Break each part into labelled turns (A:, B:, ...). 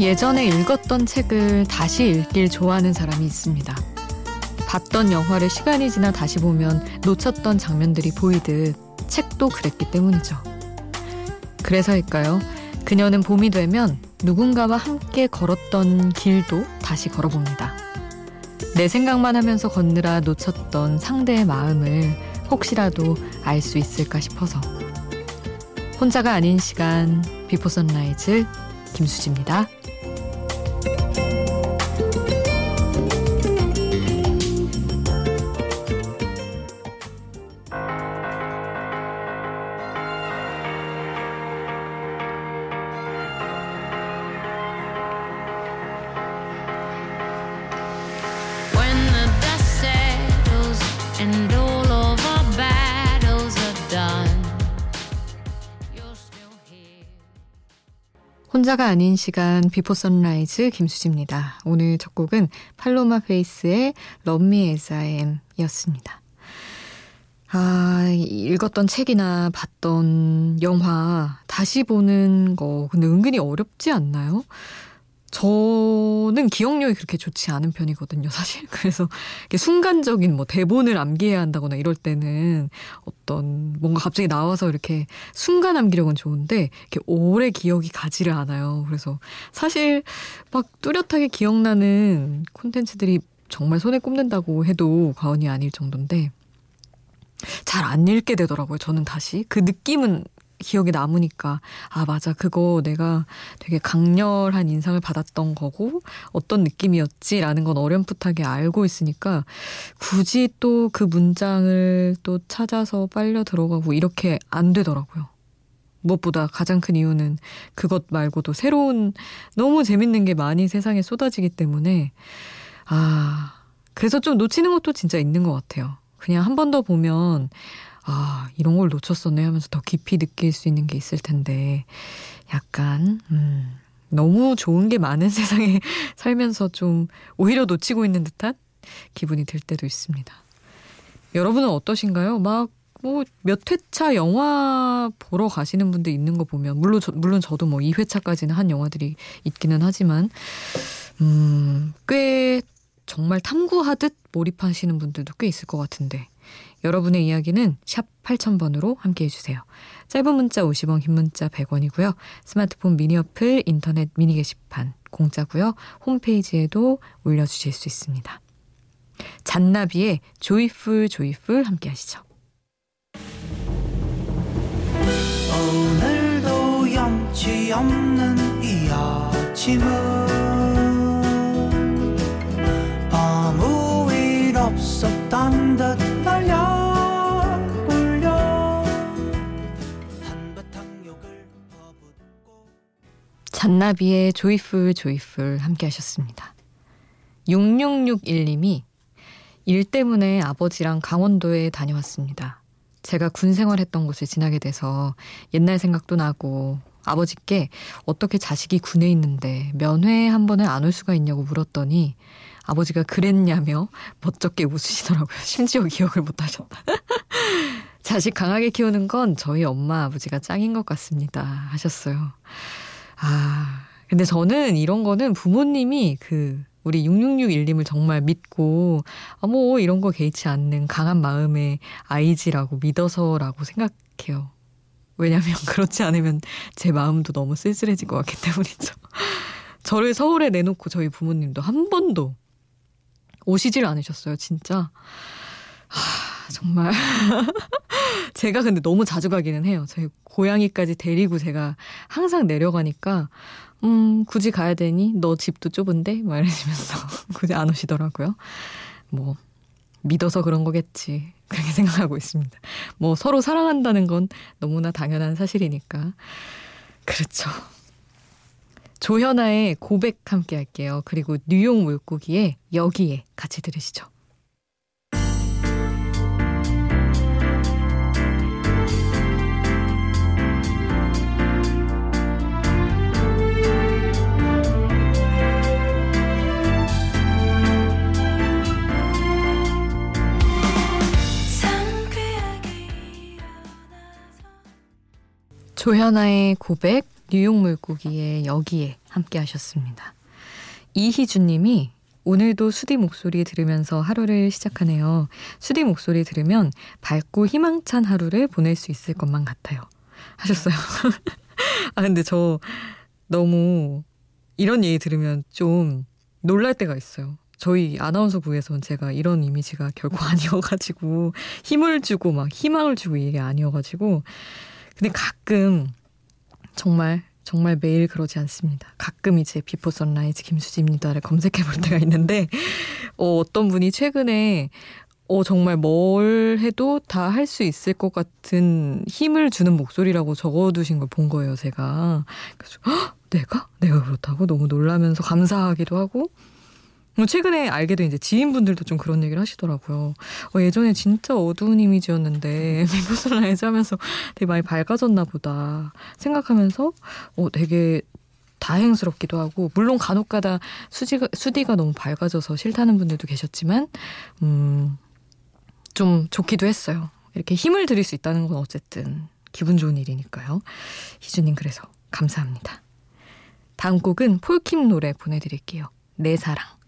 A: 예전에 읽었던 책을 다시 읽길 좋아하는 사람이 있습니다. 봤던 영화를 시간이 지나 다시 보면 놓쳤던 장면들이 보이듯 책도 그랬기 때문이죠. 그래서일까요? 그녀는 봄이 되면 누군가와 함께 걸었던 길도 다시 걸어봅니다. 내 생각만 하면서 걷느라 놓쳤던 상대의 마음을 혹시라도 알 수 있을까 싶어서. 혼자가 아닌 시간, 비포 선라이즈, 김수지입니다. 혼자가 아닌 시간 비포 선라이즈 김수지입니다. 오늘 첫 곡은 팔로마 페이스의 Love Me As I Am 이었습니다. 아, 읽었던 책이나 봤던 영화 다시 보는 거 근데 은근히 어렵지 않나요? 저는 기억력이 그렇게 좋지 않은 편이거든요, 사실. 그래서 순간적인 뭐 대본을 암기해야 한다거나 이럴 때는 어떤 뭔가 갑자기 나와서 이렇게 순간 암기력은 좋은데 이렇게 오래 기억이 가지를 않아요. 그래서 사실 막 뚜렷하게 기억나는 콘텐츠들이 정말 손에 꼽는다고 해도 과언이 아닐 정도인데 잘 안 읽게 되더라고요. 저는 다시 그 느낌은 기억에 남으니까 아 맞아 그거 내가 되게 강렬한 인상을 받았던 거고 어떤 느낌이었지라는 건 어렴풋하게 알고 있으니까 굳이 또 그 문장을 또 찾아서 빨려 들어가고 이렇게 안 되더라고요. 무엇보다 가장 큰 이유는 그것 말고도 새로운 너무 재밌는 게 많이 세상에 쏟아지기 때문에 아 그래서 좀 놓치는 것도 진짜 있는 것 같아요. 그냥 한 번 더 보면 아, 이런 걸 놓쳤었네 하면서 더 깊이 느낄 수 있는 게 있을 텐데, 약간, 음, 너무 좋은 게 많은 세상에 살면서 좀 오히려 놓치고 있는 듯한 기분이 들 때도 있습니다. 여러분은 어떠신가요? 막, 뭐, 몇 회차 영화 보러 가시는 분들 있는 거 보면, 물론, 저, 물론 저도 뭐 2회차까지는 한 영화들이 있기는 하지만, 음, 꽤 정말 탐구하듯 몰입하시는 분들도 꽤 있을 것 같은데, 여러분의 이야기는 샵 8000번으로 함께 해주세요. 짧은 문자 50원, 긴 문자 100원이고요. 스마트폰 미니 어플, 인터넷 미니 게시판 공짜고요. 홈페이지에도 올려주실 수 있습니다. 잔나비의 조이풀 조이풀 함께 하시죠. 오늘도 염치 없는 이 아침은 잔나비의 조이풀 조이풀 함께 하셨습니다. 6661님이 일 때문에 아버지랑 강원도에 다녀왔습니다. 제가 군 생활했던 곳을 지나게 돼서 옛날 생각도 나고 아버지께 어떻게 자식이 군에 있는데 면회 한 번을 안올 수가 있냐고 물었더니 아버지가 그랬냐며 멋쩍게 웃으시더라고요. 심지어 기억을 못 하셨다. 자식 강하게 키우는 건 저희 엄마 아버지가 짱인 것 같습니다. 하셨어요. 아, 근데 저는 이런 거는 부모님이 그 우리 6661님을 정말 믿고 아, 뭐 이런 거 개의치 않는 강한 마음의 아이지라고 믿어서라고 생각해요. 왜냐면 그렇지 않으면 제 마음도 너무 쓸쓸해질 것 같기 때문이죠. 저를 서울에 내놓고 저희 부모님도 한 번도 오시질 않으셨어요, 진짜. 하, 정말. 제가 근데 너무 자주 가기는 해요. 제 고양이까지 데리고 제가 항상 내려가니까 음, 굳이 가야 되니? 너 집도 좁은데? 막 이러시면서 굳이 안 오시더라고요. 뭐, 믿어서 그런 거겠지. 그렇게 생각하고 있습니다. 뭐, 서로 사랑한다는 건 너무나 당연한 사실이니까. 그렇죠. 조현아의 고백 함께 할게요. 그리고 뉴욕 물고기의 여기에 같이 들으시죠. 조현아의 고백, 뉴욕 물고기의 여기에 함께 하셨습니다. 이희준 님이 오늘도 수디 목소리 들으면서 하루를 시작하네요. 수디 목소리 들으면 밝고 희망찬 하루를 보낼 수 있을 것만 같아요. 하셨어요. 아, 근데 저 너무 이런 얘기 들으면 좀 놀랄 때가 있어요. 저희 아나운서 부에서는 제가 이런 이미지가 결코 아니어가지고 힘을 주고 막 희망을 주고 이게 아니어가지고 근데 가끔 정말 정말 매일 그러지 않습니다. 가끔 이제 비포 선라이즈 김수지입니다를 검색해 볼 때가 있는데 어, 어떤 분이 최근에 어, 정말 뭘 해도 다 할 수 있을 것 같은 힘을 주는 목소리라고 적어두신 걸 본 거예요, 제가. 그래서, 헉, 내가? 내가 그렇다고? 너무 놀라면서 감사하기도 하고, 뭐 최근에 알게 된 이제 지인분들도 좀 그런 얘기를 하시더라고요. 어, 예전에 진짜 어두운 이미지였는데 비포 선라이즈 하면서 되게 많이 밝아졌나 보다 생각하면서 어, 되게 다행스럽기도 하고 물론 간혹가다 수지가 수디가 너무 밝아져서 싫다는 분들도 계셨지만 음, 좀 좋기도 했어요. 이렇게 힘을 드릴 수 있다는 건 어쨌든 기분 좋은 일이니까요. 희주님 그래서 감사합니다. 다음 곡은 폴킴 노래 보내드릴게요. 내 사랑.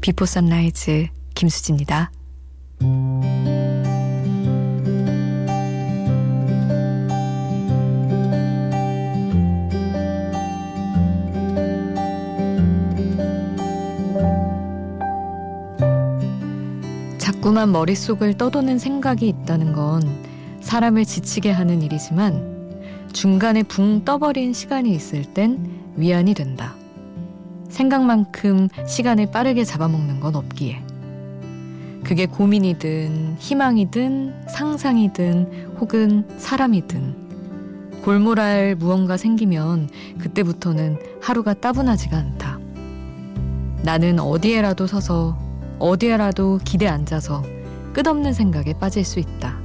A: 비포 선라이즈 김수지입니다. 자꾸만 머릿속을 떠도는 생각이 있다는 건 사람을 지치게 하는 일이지만 중간에 붕 떠버린 시간이 있을 땐 위안이 된다. 생각만큼 시간을 빠르게 잡아먹는 건 없기에. 그게 고민이든 희망이든 상상이든 혹은 사람이든 골몰할 무언가 생기면 그때부터는 하루가 따분하지가 않다. 나는 어디에라도 서서 어디에라도 기대 앉아서 끝없는 생각에 빠질 수 있다.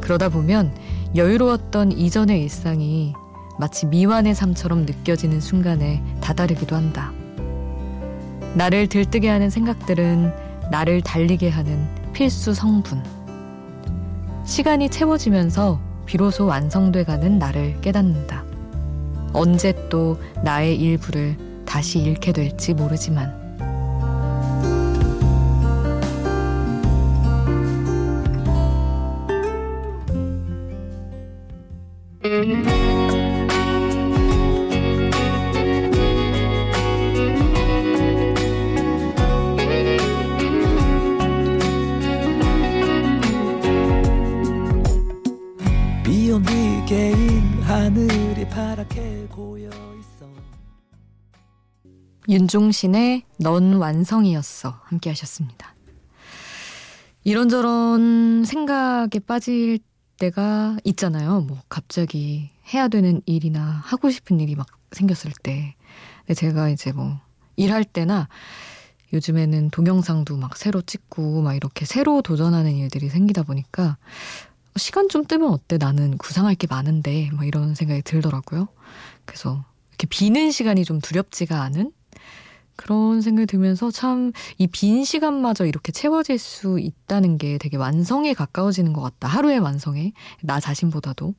A: 그러다 보면 여유로웠던 이전의 일상이 마치 미완의 삶처럼 느껴지는 순간에 다다르기도 한다. 나를 들뜨게 하는 생각들은 나를 달리게 하는 필수 성분. 시간이 채워지면서 비로소 완성돼 가는 나를 깨닫는다. 언제 또 나의 일부를 다시 잃게 될지 모르지만. 윤종신의 넌 완성이었어 함께 하셨습니다. 이런저런 생각에 빠질 때가 있잖아요. 뭐 갑자기 해야 되는 일이나 하고 싶은 일이 막 생겼을 때. 제가 이제 뭐 일할 때나 요즘에는 동영상도 막 새로 찍고 막 이렇게 새로 도전하는 일들이 생기다 보니까 시간 좀 뜨면 어때? 나는 구상할 게 많은데 막 이런 생각이 들더라고요. 그래서 이렇게 비는 시간이 좀 두렵지가 않은 그런 생각이 들면서 참 이 빈 시간마저 이렇게 채워질 수 있다는 게 되게 완성에 가까워지는 것 같다. 하루의 완성에. 나 자신보다도.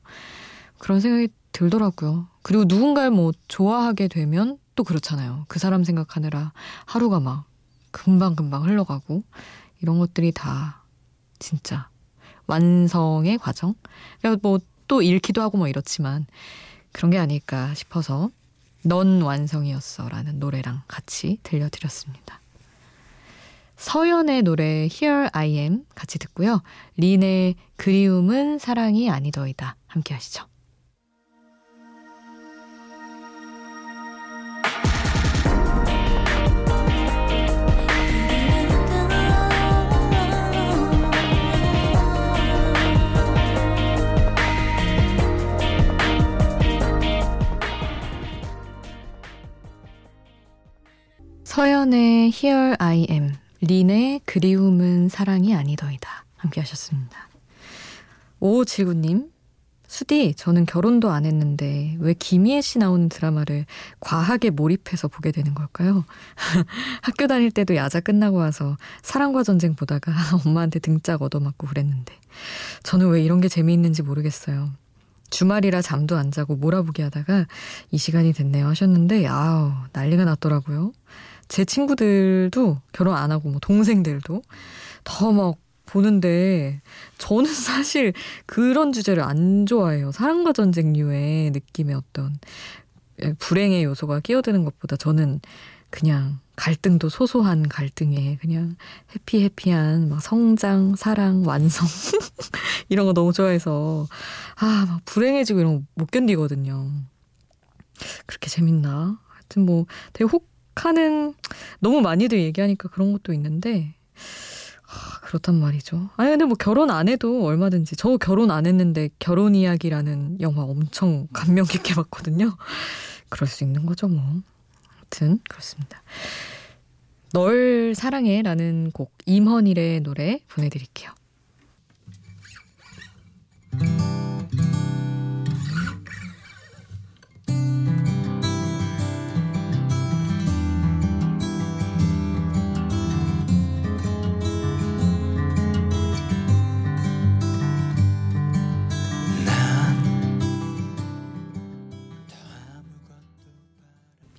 A: 그런 생각이 들더라고요. 그리고 누군가를 뭐 좋아하게 되면 또 그렇잖아요. 그 사람 생각하느라 하루가 막 금방금방 흘러가고 이런 것들이 다 진짜 완성의 과정? 그러니까 뭐 또 잃기도 하고 뭐 이렇지만 그런 게 아닐까 싶어서 넌 완성이었어 라는 노래랑 같이 들려드렸습니다. 서연의 노래 Here I Am 같이 듣고요. 린의 그리움은 사랑이 아니더이다 함께 하시죠. 서연의 Here I Am, 린의 그리움은 사랑이 아니더이다. 함께 하셨습니다. 오칠구님, 수디, 저는 결혼도 안 했는데 왜 김희애 씨 나오는 드라마를 과하게 몰입해서 보게 되는 걸까요? 학교 다닐 때도 야자 끝나고 와서 사랑과 전쟁 보다가 엄마한테 등짝 얻어맞고 그랬는데 저는 왜 이런 게 재미있는지 모르겠어요. 주말이라 잠도 안 자고 몰아보기 하다가 이 시간이 됐네요 하셨는데 아우 난리가 났더라고요. 제 친구들도 결혼 안 하고 뭐 동생들도 더 막 보는데 저는 사실 그런 주제를 안 좋아해요. 사랑과 전쟁류의 느낌의 어떤 불행의 요소가 끼어드는 것보다 저는 그냥 갈등도 소소한 갈등에 그냥 해피해피한 막 성장, 사랑, 완성 이런 거 너무 좋아해서 아, 막 불행해지고 이런 거 못 견디거든요. 그렇게 재밌나? 하여튼 뭐 되게 혹 하는 너무 많이들 얘기하니까 그런 것도 있는데 아, 그렇단 말이죠. 아니 근데 뭐 결혼 안 해도 얼마든지 저 결혼 안 했는데 결혼 이야기라는 영화 엄청 감명 깊게 봤거든요. 그럴 수 있는 거죠 뭐. 아무튼 그렇습니다. 널 사랑해라는 곡 임헌일의 노래 보내드릴게요.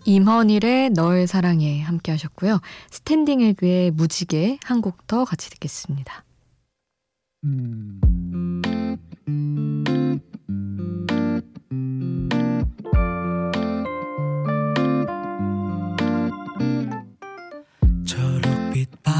A: 임헌일의 널 사랑해 함께 하셨고요. 스탠딩 에그의 무지개 한 곡 더 같이 듣겠습니다. 음. 초록빛 바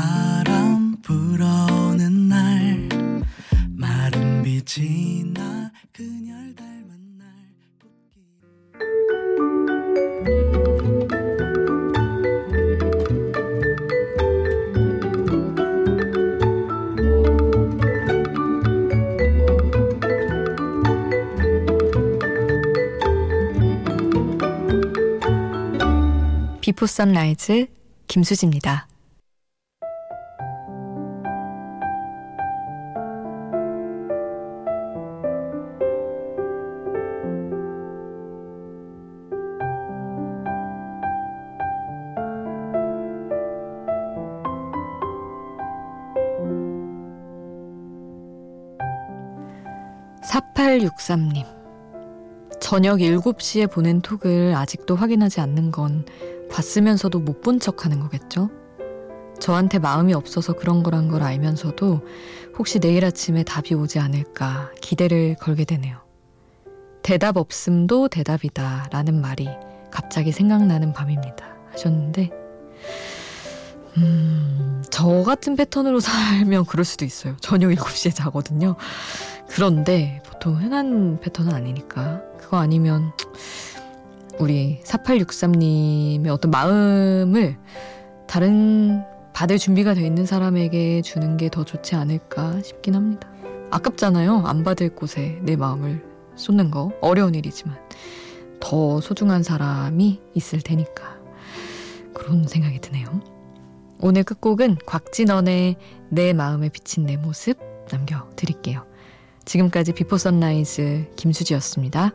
A: 비포 선라이즈 김수지입니다. 사팔육삼님 저녁 7시에 보낸 톡을 아직도 확인하지 않는 건 봤으면서도 못 본 척 하는 거겠죠? 저한테 마음이 없어서 그런 거란 걸 알면서도 혹시 내일 아침에 답이 오지 않을까 기대를 걸게 되네요. 대답 없음도 대답이다 라는 말이 갑자기 생각나는 밤입니다. 하셨는데, 음, 저 같은 패턴으로 살면 그럴 수도 있어요. 저녁 7시에 자거든요. 그런데 보통 흔한 패턴은 아니니까. 그거 아니면 우리 4863님의 어떤 마음을 다른 받을 준비가 돼 있는 사람에게 주는 게 더 좋지 않을까 싶긴 합니다. 아깝잖아요. 안 받을 곳에 내 마음을 쏟는 거. 어려운 일이지만. 더 소중한 사람이 있을 테니까. 그런 생각이 드네요. 오늘 끝곡은 곽진원의 내 마음에 비친 내 모습 남겨드릴게요. 지금까지 비포 선라이즈 김수지였습니다.